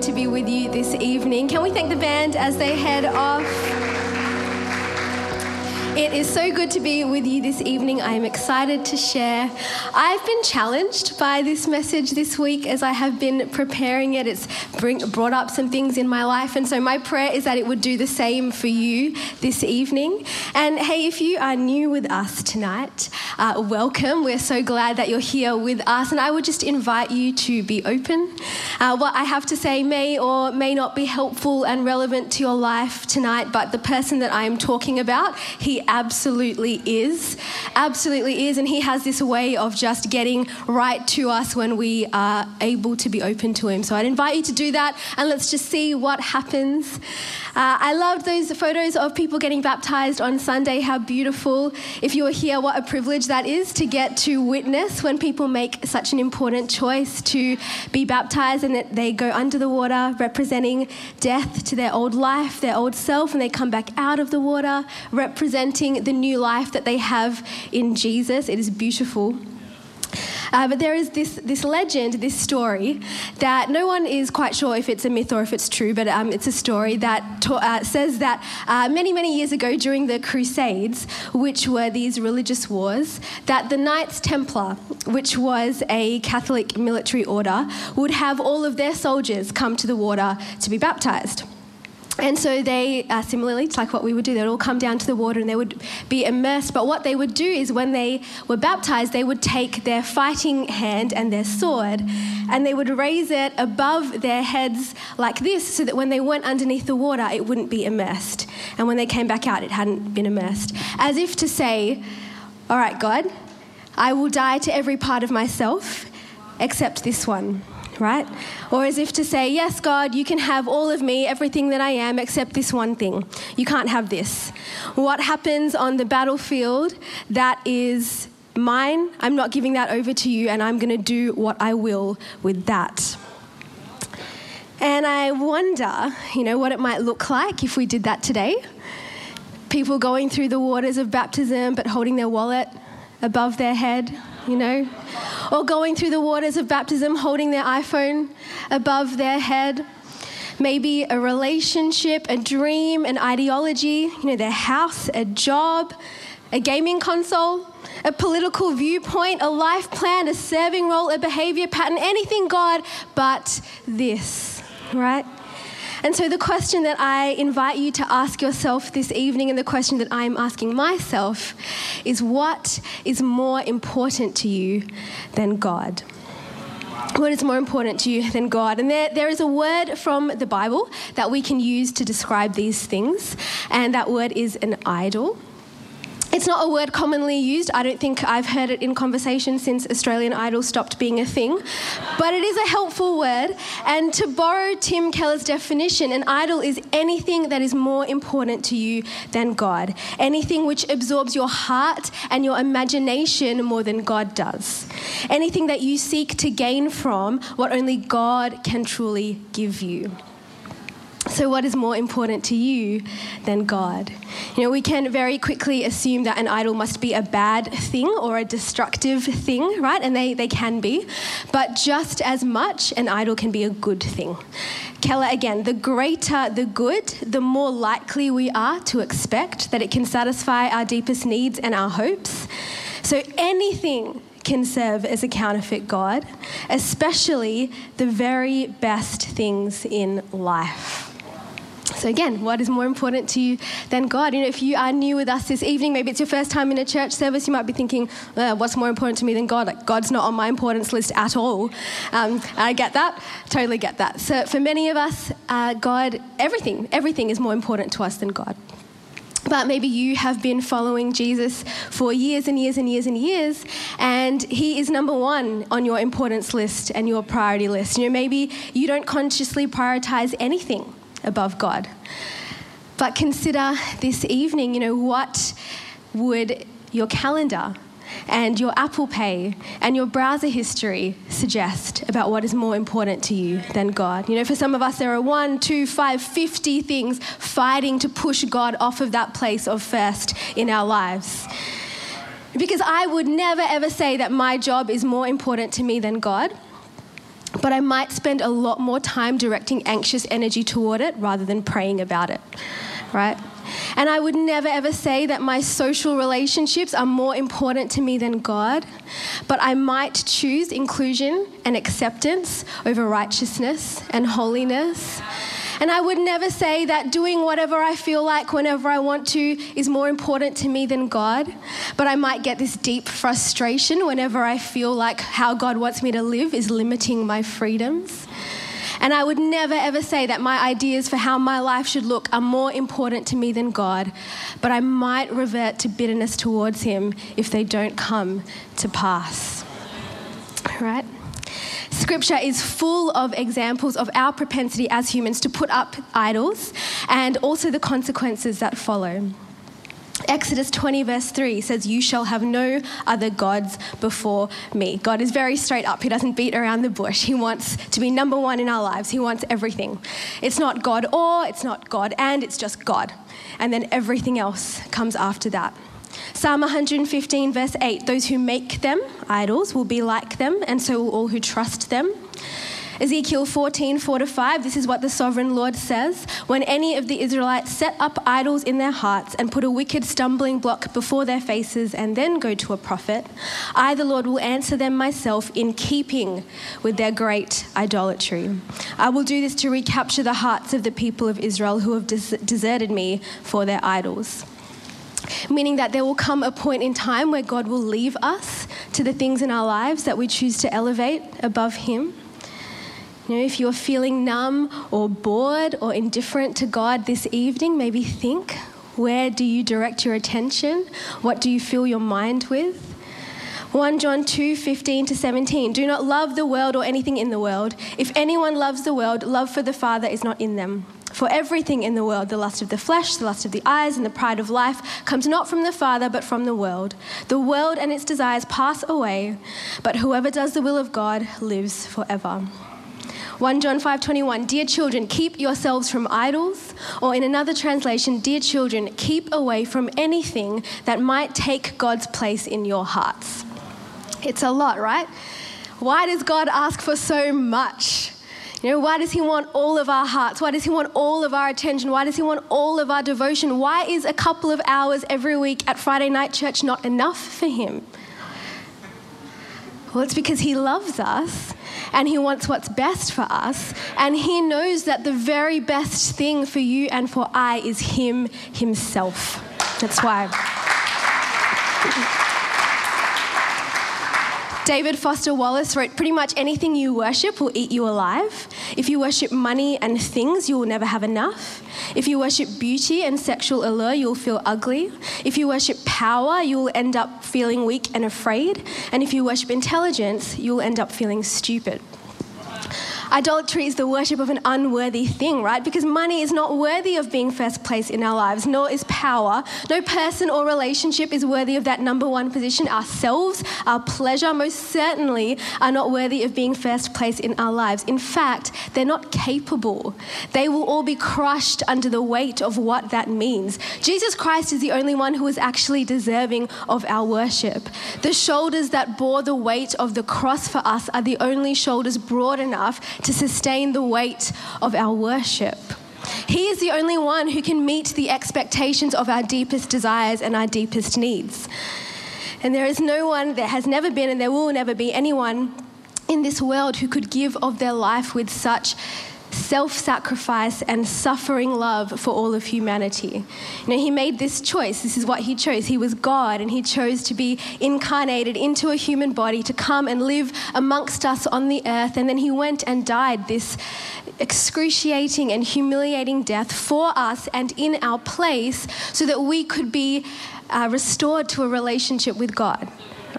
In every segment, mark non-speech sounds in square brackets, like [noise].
To be with you this evening. Can we thank the band as they head off? It is so good to be with you this evening. I am excited to share. I've been challenged by this message this week as I have been preparing it. It's brought up some things in my life, and so my prayer is that it would do the same for you this evening. And hey, if you are new with us tonight, uh, welcome. We're so glad that you're here with us, and I would just invite you to be open. Uh, what I have to say may or may not be helpful and relevant to your life tonight, but the person that I am talking about, he absolutely is. Absolutely is. And He has this way of just getting right to us when we are able to be open to Him. So I'd invite you to do that and let's just see what happens. Uh, I loved those photos of people getting baptized on Sunday. How beautiful. If you were here, what a privilege that is to get to witness when people make such an important choice to be baptized and that they go under the water, representing death to their old life, their old self, and they come back out of the water, representing the new life that they have in Jesus. It is beautiful. Uh, but there is this, this legend, this story, that no one is quite sure if it's a myth or if it's true, but um, it's a story that ta- uh, says that uh, many, many years ago during the Crusades, which were these religious wars, that the Knights Templar, which was a Catholic military order, would have all of their soldiers come to the water to be baptized. And so they, uh, similarly, it's like what we would do, they would all come down to the water and they would be immersed. But what they would do is when they were baptized, they would take their fighting hand and their sword and they would raise it above their heads like this so that when they went underneath the water, it wouldn't be immersed. And when they came back out, it hadn't been immersed. As if to say, All right, God, I will die to every part of myself except this one right? Or as if to say, Yes, God, you can have all of me, everything that I am, except this one thing. You can't have this. What happens on the battlefield that is mine, I'm not giving that over to you, and I'm going to do what I will with that. And I wonder, you know, what it might look like if we did that today. People going through the waters of baptism but holding their wallet above their head, you know, or going through the waters of baptism holding their iPhone above their head. Maybe a relationship, a dream, an ideology, you know, their house, a job, a gaming console, a political viewpoint, a life plan, a serving role, a behavior pattern, anything God but this, right? And so, the question that I invite you to ask yourself this evening, and the question that I'm asking myself, is what is more important to you than God? What is more important to you than God? And there, there is a word from the Bible that we can use to describe these things, and that word is an idol. It's not a word commonly used. I don't think I've heard it in conversation since Australian Idol stopped being a thing. But it is a helpful word. And to borrow Tim Keller's definition, an idol is anything that is more important to you than God, anything which absorbs your heart and your imagination more than God does, anything that you seek to gain from what only God can truly give you. So, what is more important to you than God? You know, we can very quickly assume that an idol must be a bad thing or a destructive thing, right? And they, they can be. But just as much, an idol can be a good thing. Keller again, the greater the good, the more likely we are to expect that it can satisfy our deepest needs and our hopes. So, anything can serve as a counterfeit God, especially the very best things in life. So, again, what is more important to you than God? You know, if you are new with us this evening, maybe it's your first time in a church service, you might be thinking, uh, what's more important to me than God? Like, God's not on my importance list at all. Um, I get that, totally get that. So, for many of us, uh, God, everything, everything is more important to us than God. But maybe you have been following Jesus for years and years and years and years, and he is number one on your importance list and your priority list. You know, maybe you don't consciously prioritize anything above God. But consider this evening, you know, what would your calendar and your Apple Pay and your browser history suggest about what is more important to you than God. You know, for some of us, there are one, two, five, fifty things fighting to push God off of that place of first in our lives. Because I would never ever say that my job is more important to me than God. But I might spend a lot more time directing anxious energy toward it rather than praying about it, right? And I would never ever say that my social relationships are more important to me than God, but I might choose inclusion and acceptance over righteousness and holiness. And I would never say that doing whatever I feel like whenever I want to is more important to me than God. But I might get this deep frustration whenever I feel like how God wants me to live is limiting my freedoms. And I would never ever say that my ideas for how my life should look are more important to me than God, but I might revert to bitterness towards Him if they don't come to pass. Right? Scripture is full of examples of our propensity as humans to put up idols and also the consequences that follow. Exodus 20, verse 3 says, You shall have no other gods before me. God is very straight up. He doesn't beat around the bush. He wants to be number one in our lives. He wants everything. It's not God or, it's not God and, it's just God. And then everything else comes after that. Psalm 115, verse 8 Those who make them, idols, will be like them, and so will all who trust them. Ezekiel 14, 4 to 5, this is what the sovereign Lord says. When any of the Israelites set up idols in their hearts and put a wicked stumbling block before their faces and then go to a prophet, I, the Lord, will answer them myself in keeping with their great idolatry. I will do this to recapture the hearts of the people of Israel who have des- deserted me for their idols meaning that there will come a point in time where God will leave us to the things in our lives that we choose to elevate above Him. You know, if you're feeling numb or bored or indifferent to God this evening, maybe think where do you direct your attention? What do you fill your mind with? 1 John 2 15 to 17. Do not love the world or anything in the world. If anyone loves the world, love for the Father is not in them. For everything in the world, the lust of the flesh, the lust of the eyes, and the pride of life, comes not from the Father, but from the world. The world and its desires pass away, but whoever does the will of God lives forever. 1 John 5:21 Dear children keep yourselves from idols or in another translation dear children keep away from anything that might take God's place in your hearts. It's a lot, right? Why does God ask for so much? You know, why does He want all of our hearts? Why does He want all of our attention? Why does He want all of our devotion? Why is a couple of hours every week at Friday night church not enough for Him? Well, it's because He loves us and He wants what's best for us. And He knows that the very best thing for you and for I is Him Himself. That's why. David Foster Wallace wrote Pretty much anything you worship will eat you alive. If you worship money and things, you will never have enough. If you worship beauty and sexual allure, you'll feel ugly. If you worship power, you'll end up feeling weak and afraid. And if you worship intelligence, you'll end up feeling stupid. Idolatry is the worship of an unworthy thing, right? Because money is not worthy of being first place in our lives, nor is power. No person or relationship is worthy of that number one position. Ourselves, our pleasure, most certainly are not worthy of being first place in our lives. In fact, they're not capable. They will all be crushed under the weight of what that means. Jesus Christ is the only one who is actually deserving of our worship. The shoulders that bore the weight of the cross for us are the only shoulders broad enough to sustain the weight of our worship. He is the only one who can meet the expectations of our deepest desires and our deepest needs. And there is no one, there has never been, and there will never be anyone in this world who could give of their life with such self sacrifice, and suffering love for all of humanity. You know, he made this choice. This is what he chose. He was God, and he chose to be incarnated into a human body to come and live amongst us on the earth. And then he went and died this excruciating and humiliating death for us and in our place so that we could be uh, restored to a relationship with God.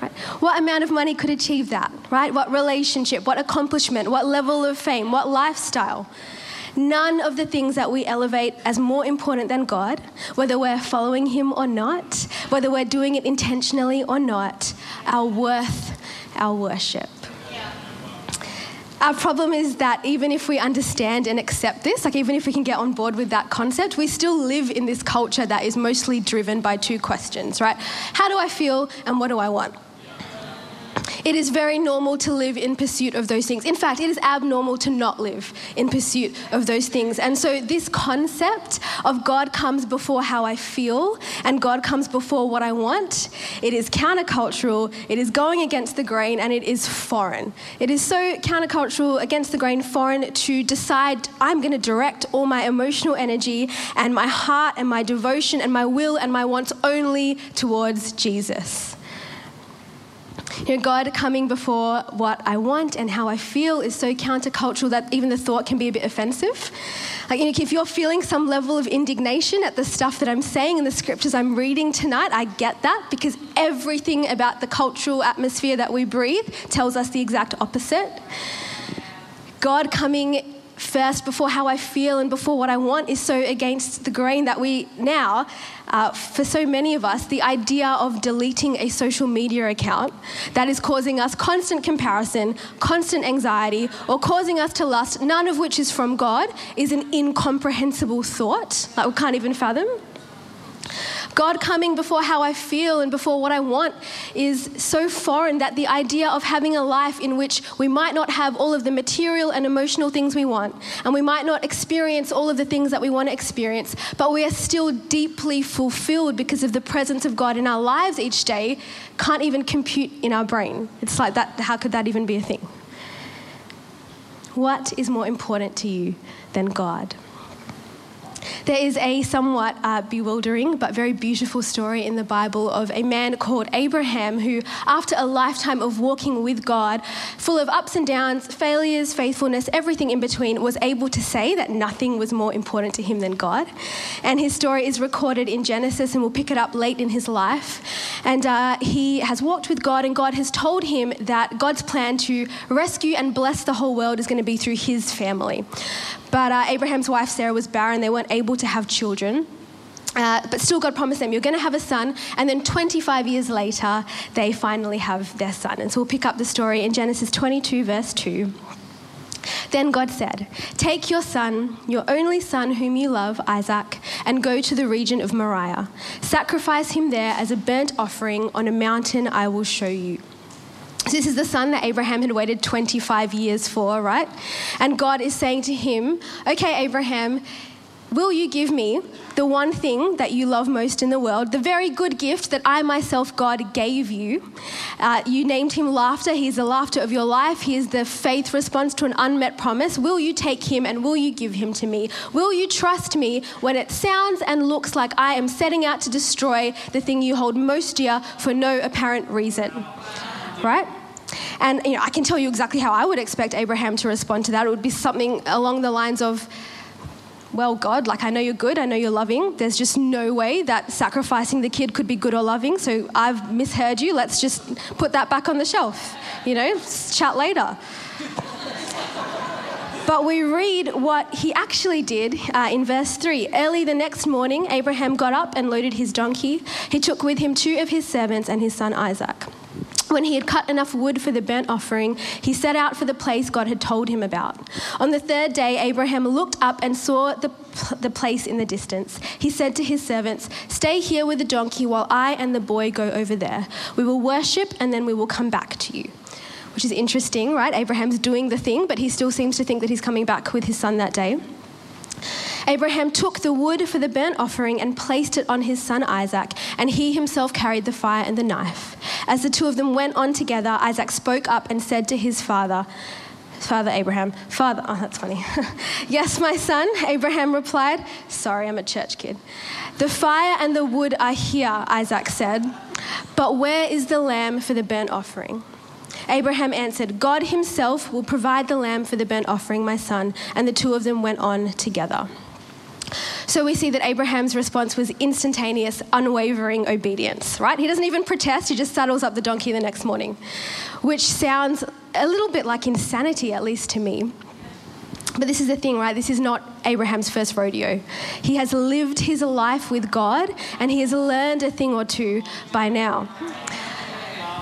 Right? What amount of money could achieve that, right? What relationship, what accomplishment, what level of fame, what lifestyle? None of the things that we elevate as more important than God, whether we're following Him or not, whether we're doing it intentionally or not, our worth, our worship. Our problem is that even if we understand and accept this, like even if we can get on board with that concept, we still live in this culture that is mostly driven by two questions, right? How do I feel and what do I want? It is very normal to live in pursuit of those things. In fact, it is abnormal to not live in pursuit of those things. And so, this concept of God comes before how I feel and God comes before what I want, it is countercultural, it is going against the grain, and it is foreign. It is so countercultural, against the grain, foreign to decide I'm going to direct all my emotional energy and my heart and my devotion and my will and my wants only towards Jesus. You know, God coming before what I want and how I feel is so countercultural that even the thought can be a bit offensive. Like, you know, if you're feeling some level of indignation at the stuff that I'm saying in the scriptures I'm reading tonight, I get that because everything about the cultural atmosphere that we breathe tells us the exact opposite. God coming first before how I feel and before what I want is so against the grain that we now, uh, for so many of us, the idea of deleting a social media account that is causing us constant comparison, constant anxiety, or causing us to lust, none of which is from God, is an incomprehensible thought that we can't even fathom. God coming before how I feel and before what I want is so foreign that the idea of having a life in which we might not have all of the material and emotional things we want, and we might not experience all of the things that we want to experience, but we are still deeply fulfilled because of the presence of God in our lives each day, can't even compute in our brain. It's like that, how could that even be a thing? What is more important to you than God? There is a somewhat uh, bewildering but very beautiful story in the Bible of a man called Abraham who, after a lifetime of walking with God, full of ups and downs, failures, faithfulness, everything in between, was able to say that nothing was more important to him than God. And his story is recorded in Genesis, and we'll pick it up late in his life. And uh, he has walked with God, and God has told him that God's plan to rescue and bless the whole world is going to be through his family. But uh, Abraham's wife Sarah was barren, they weren't able to have children. Uh, but still, God promised them, You're going to have a son. And then 25 years later, they finally have their son. And so we'll pick up the story in Genesis 22, verse 2. Then God said, Take your son, your only son whom you love, Isaac, and go to the region of Moriah. Sacrifice him there as a burnt offering on a mountain I will show you. So this is the son that Abraham had waited 25 years for, right? And God is saying to him, Okay, Abraham, will you give me the one thing that you love most in the world, the very good gift that I myself, God, gave you? Uh, you named him laughter. He's the laughter of your life. He is the faith response to an unmet promise. Will you take him and will you give him to me? Will you trust me when it sounds and looks like I am setting out to destroy the thing you hold most dear for no apparent reason? right? And you know, I can tell you exactly how I would expect Abraham to respond to that. It would be something along the lines of, well, God, like I know you're good, I know you're loving. There's just no way that sacrificing the kid could be good or loving. So I've misheard you. Let's just put that back on the shelf. You know, chat later. But we read what he actually did uh, in verse 3. Early the next morning, Abraham got up and loaded his donkey. He took with him two of his servants and his son Isaac. When he had cut enough wood for the burnt offering, he set out for the place God had told him about. On the third day, Abraham looked up and saw the, the place in the distance. He said to his servants, Stay here with the donkey while I and the boy go over there. We will worship and then we will come back to you. Which is interesting, right? Abraham's doing the thing, but he still seems to think that he's coming back with his son that day. Abraham took the wood for the burnt offering and placed it on his son Isaac, and he himself carried the fire and the knife. As the two of them went on together, Isaac spoke up and said to his father, Father Abraham, Father, oh, that's funny. [laughs] yes, my son, Abraham replied. Sorry, I'm a church kid. The fire and the wood are here, Isaac said, but where is the lamb for the burnt offering? Abraham answered, God himself will provide the lamb for the burnt offering, my son. And the two of them went on together. So we see that Abraham's response was instantaneous, unwavering obedience, right? He doesn't even protest, he just saddles up the donkey the next morning, which sounds a little bit like insanity, at least to me. But this is the thing, right? This is not Abraham's first rodeo. He has lived his life with God and he has learned a thing or two by now.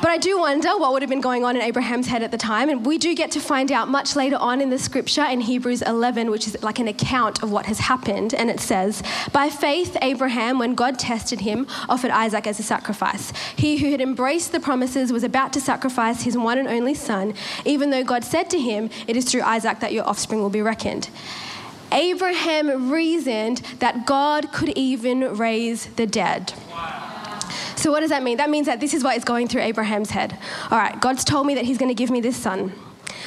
But I do wonder what would have been going on in Abraham's head at the time. And we do get to find out much later on in the scripture in Hebrews 11, which is like an account of what has happened. And it says, By faith, Abraham, when God tested him, offered Isaac as a sacrifice. He who had embraced the promises was about to sacrifice his one and only son, even though God said to him, It is through Isaac that your offspring will be reckoned. Abraham reasoned that God could even raise the dead. So, what does that mean? That means that this is what is going through Abraham's head. All right, God's told me that He's going to give me this son.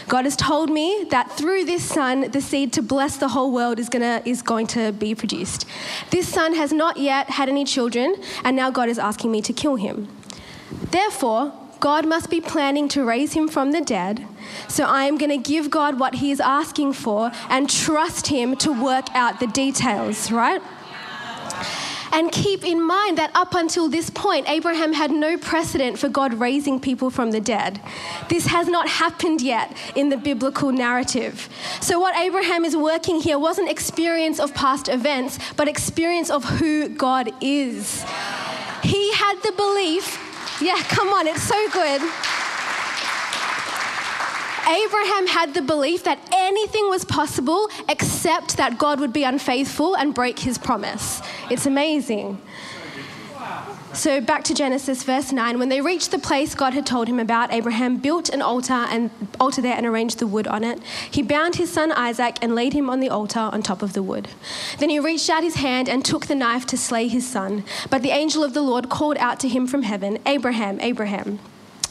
God has told me that through this son, the seed to bless the whole world is, gonna, is going to be produced. This son has not yet had any children, and now God is asking me to kill him. Therefore, God must be planning to raise him from the dead. So I am going to give God what he is asking for and trust him to work out the details, right? And keep in mind that up until this point, Abraham had no precedent for God raising people from the dead. This has not happened yet in the biblical narrative. So, what Abraham is working here wasn't experience of past events, but experience of who God is. He had the belief, yeah, come on, it's so good. Abraham had the belief that anything was possible except that God would be unfaithful and break his promise. It's amazing. So back to Genesis verse 9 when they reached the place God had told him about Abraham built an altar and altar there and arranged the wood on it. He bound his son Isaac and laid him on the altar on top of the wood. Then he reached out his hand and took the knife to slay his son. But the angel of the Lord called out to him from heaven Abraham Abraham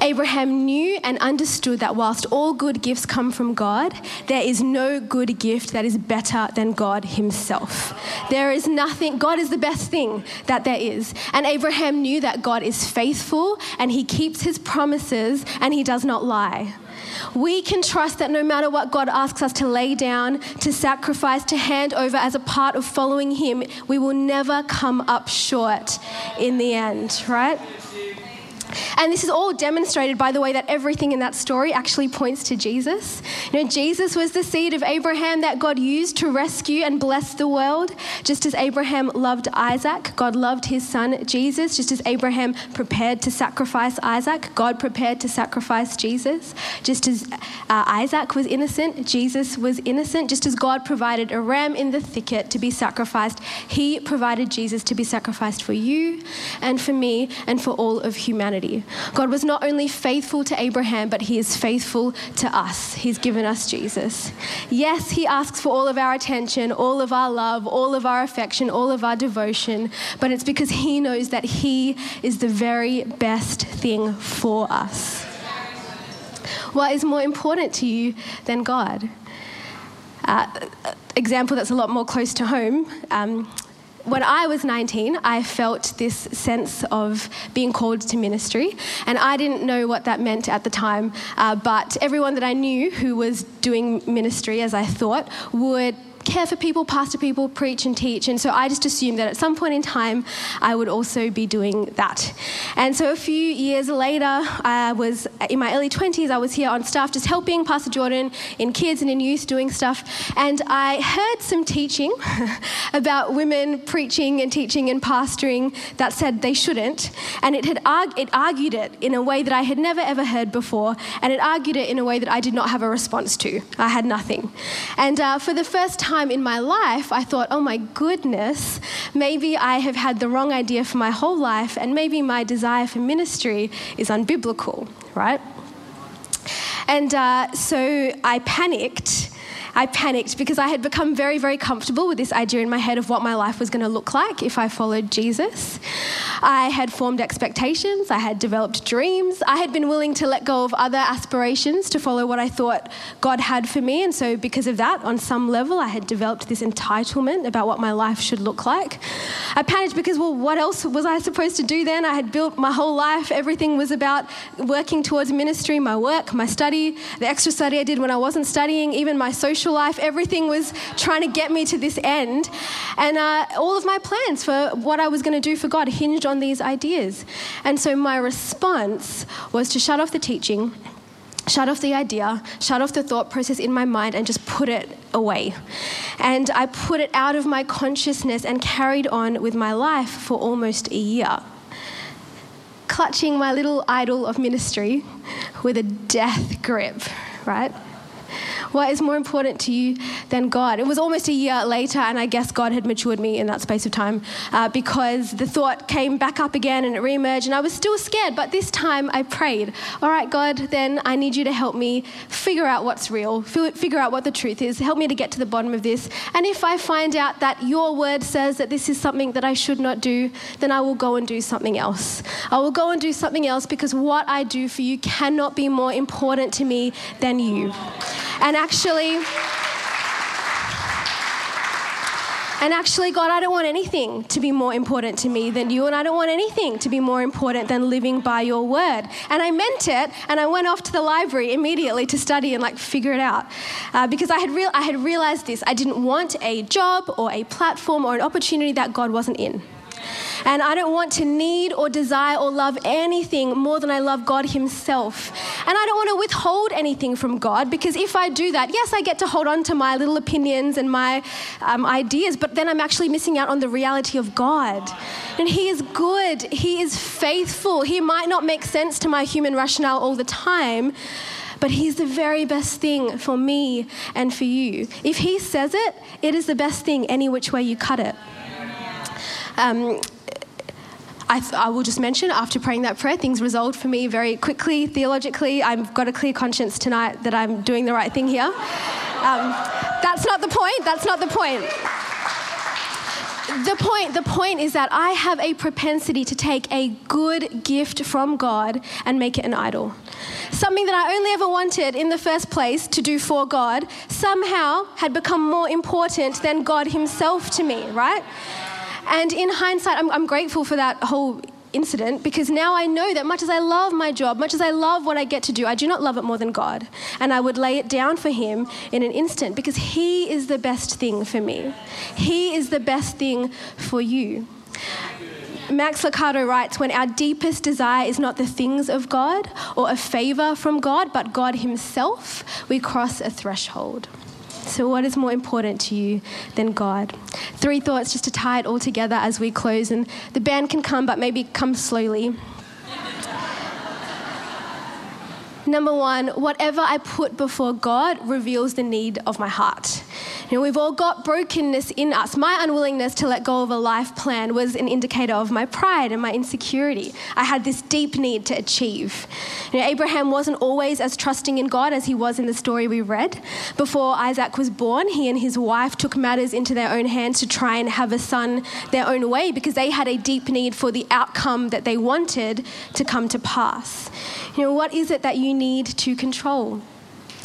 Abraham knew and understood that whilst all good gifts come from God, there is no good gift that is better than God Himself. There is nothing, God is the best thing that there is. And Abraham knew that God is faithful and He keeps His promises and He does not lie. We can trust that no matter what God asks us to lay down, to sacrifice, to hand over as a part of following Him, we will never come up short in the end, right? And this is all demonstrated by the way that everything in that story actually points to Jesus. You know, Jesus was the seed of Abraham that God used to rescue and bless the world. Just as Abraham loved Isaac, God loved his son Jesus. Just as Abraham prepared to sacrifice Isaac, God prepared to sacrifice Jesus. Just as uh, Isaac was innocent, Jesus was innocent. Just as God provided a ram in the thicket to be sacrificed, he provided Jesus to be sacrificed for you and for me and for all of humanity humanity. God was not only faithful to Abraham, but he is faithful to us. He's given us Jesus. Yes, he asks for all of our attention, all of our love, all of our affection, all of our devotion, but it's because he knows that he is the very best thing for us. What is more important to you than God? Uh, example that's a lot more close to home. Um, when I was 19, I felt this sense of being called to ministry, and I didn't know what that meant at the time. Uh, but everyone that I knew who was doing ministry, as I thought, would care for people, pastor people, preach and teach. And so I just assumed that at some point in time, I would also be doing that. And so a few years later, I was in my early 20s, I was here on staff just helping Pastor Jordan in kids and in youth doing stuff. And I heard some teaching [laughs] about women preaching and teaching and pastoring that said they shouldn't. And it had arg- it argued it in a way that I had never ever heard before. And it argued it in a way that I did not have a response to. I had nothing. And uh, for the first time in my life, I thought, oh my goodness, maybe I have had the wrong idea for my whole life, and maybe my desire for ministry is unbiblical, right? And uh, so I panicked I panicked because I had become very, very comfortable with this idea in my head of what my life was going to look like if I followed Jesus. I had formed expectations, I had developed dreams, I had been willing to let go of other aspirations to follow what I thought God had for me. And so, because of that, on some level, I had developed this entitlement about what my life should look like. I panicked because, well, what else was I supposed to do then? I had built my whole life, everything was about working towards ministry, my work, my study, the extra study I did when I wasn't studying, even my social life, everything was trying to get me to this end. And uh, all of my plans for what I was going to do for God hinged on these ideas. And so my response was to shut off the teaching shut off the idea, shut off the thought process in my mind, and just put it away. And I put it out of my consciousness and carried on with my life for almost a year. Clutching my little idol of ministry with a death grip, right? What is more important to you than God? It was almost a year later, and I guess God had matured me in that space of time uh, because the thought came back up again and it reemerged, and I was still scared. But this time I prayed, All right, God, then I need you to help me figure out what's real, figure out what the truth is, help me to get to the bottom of this. And if I find out that your word says that this is something that I should not do, then I will go and do something else. I will go and do something else because what I do for you cannot be more important to me than you. And actually, and actually, God, I don't want anything to be more important to me than you, and I don't want anything to be more important than living by your word. And I meant it, and I went off to the library immediately to study and like figure it out, uh, because I had real I had realized this. I didn't want a job or a platform or an opportunity that God wasn't in. And I don't want to need or desire or love anything more than I love God Himself. And I don't want to withhold anything from God because if I do that, yes, I get to hold on to my little opinions and my um, ideas, but then I'm actually missing out on the reality of God. And He is good, He is faithful. He might not make sense to my human rationale all the time but He's the very best thing for me and for you. If He says it, it is the best thing any which way you cut it. Um, I, th- I, will just mention after praying that prayer, things resolved for me very quickly theologically. I've got a clear conscience tonight that I'm doing the right thing here. Um, that's not the point. That's not the point. The point, the point is that I have a propensity to take a good gift from God and make it an idol. Something that I only ever wanted in the first place to do for God somehow had become more important than God Himself to me, right? And in hindsight, I'm, I'm grateful for that whole incident because now I know that much as I love my job, much as I love what I get to do, I do not love it more than God. And I would lay it down for Him in an instant because He is the best thing for me. He is the best thing for you. Max Lucado writes When our deepest desire is not the things of God or a favor from God, but God Himself, we cross a threshold. So, what is more important to you than God? Three thoughts just to tie it all together as we close, and the band can come, but maybe come slowly. Number one, whatever I put before God reveals the need of my heart. You know, we've all got brokenness in us. My unwillingness to let go of a life plan was an indicator of my pride and my insecurity. I had this deep need to achieve. You know, Abraham wasn't always as trusting in God as he was in the story we read. Before Isaac was born, he and his wife took matters into their own hands to try and have a son their own way because they had a deep need for the outcome that they wanted to come to pass. You know, what is it that you need to control?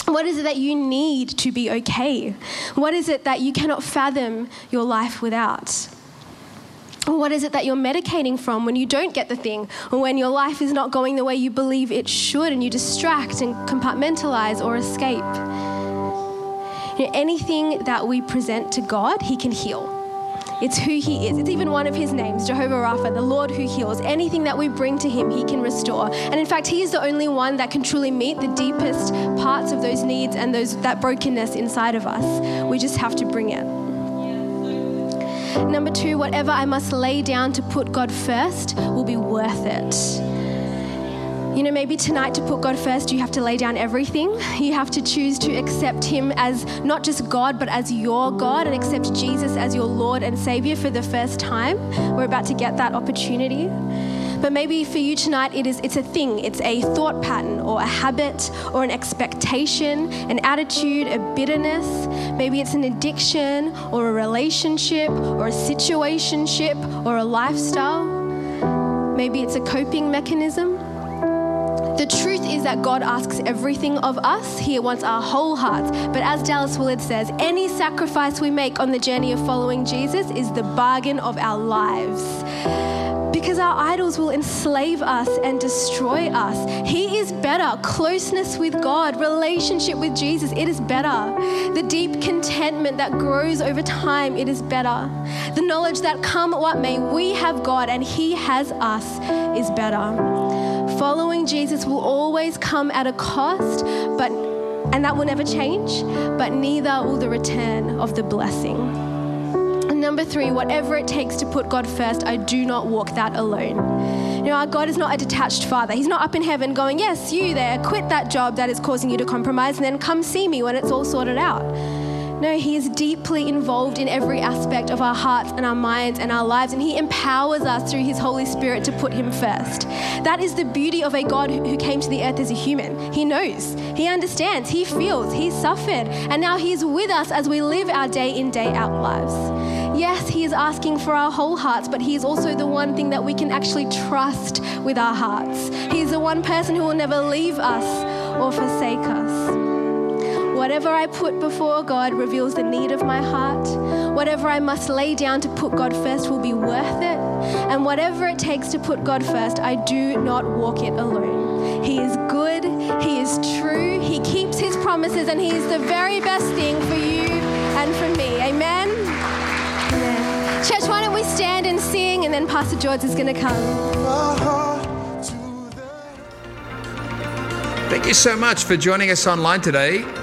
What is it that you need to be okay? What is it that you cannot fathom your life without? What is it that you're medicating from when you don't get the thing, or when your life is not going the way you believe it should, and you distract and compartmentalize or escape? You know, anything that we present to God, He can heal. It's who He is. It's even one of His names, Jehovah Rapha, the Lord who heals. Anything that we bring to Him, He can restore. And in fact, He is the only one that can truly meet the deepest parts of those needs and those that brokenness inside of us. We just have to bring it. Number two, whatever I must lay down to put God first will be worth it. You know, maybe tonight to put God first, you have to lay down everything. You have to choose to accept Him as not just God, but as your God and accept Jesus as your Lord and Savior for the first time. We're about to get that opportunity. But maybe for you tonight, it is, it's a thing, it's a thought pattern or a habit or an expectation, an attitude, a bitterness. Maybe it's an addiction or a relationship or a situationship or a lifestyle. Maybe it's a coping mechanism. The truth is that God asks everything of us. He wants our whole hearts. But as Dallas Willard says, any sacrifice we make on the journey of following Jesus is the bargain of our lives. Because our idols will enslave us and destroy us. He is better. Closeness with God, relationship with Jesus, it is better. The deep contentment that grows over time, it is better. The knowledge that come what may, we have God and He has us is better. Following Jesus will always come at a cost, but and that will never change, but neither will the return of the blessing. And number three, whatever it takes to put God first, I do not walk that alone. You know, our God is not a detached father. He's not up in heaven going, Yes, you there, quit that job that is causing you to compromise, and then come see me when it's all sorted out. No, He is deeply involved in every aspect of our hearts and our minds and our lives, and He empowers us through His Holy Spirit to put Him first. That is the beauty of a God who came to the earth as a human. He knows, He understands, He feels, He suffered, and now He's with us as we live our day in, day out lives. Yes, He is asking for our whole hearts, but He is also the one thing that we can actually trust with our hearts. He is the one person who will never leave us or forsake us. Whatever I put before God reveals the need of my heart. Whatever I must lay down to put God first will be worth it. And whatever it takes to put God first, I do not walk it alone. He is good, He is true, He keeps His promises, and He is the very best thing for you and for me. Amen? Amen. Church, why don't we stand and sing, and then Pastor George is going to come. Thank you so much for joining us online today.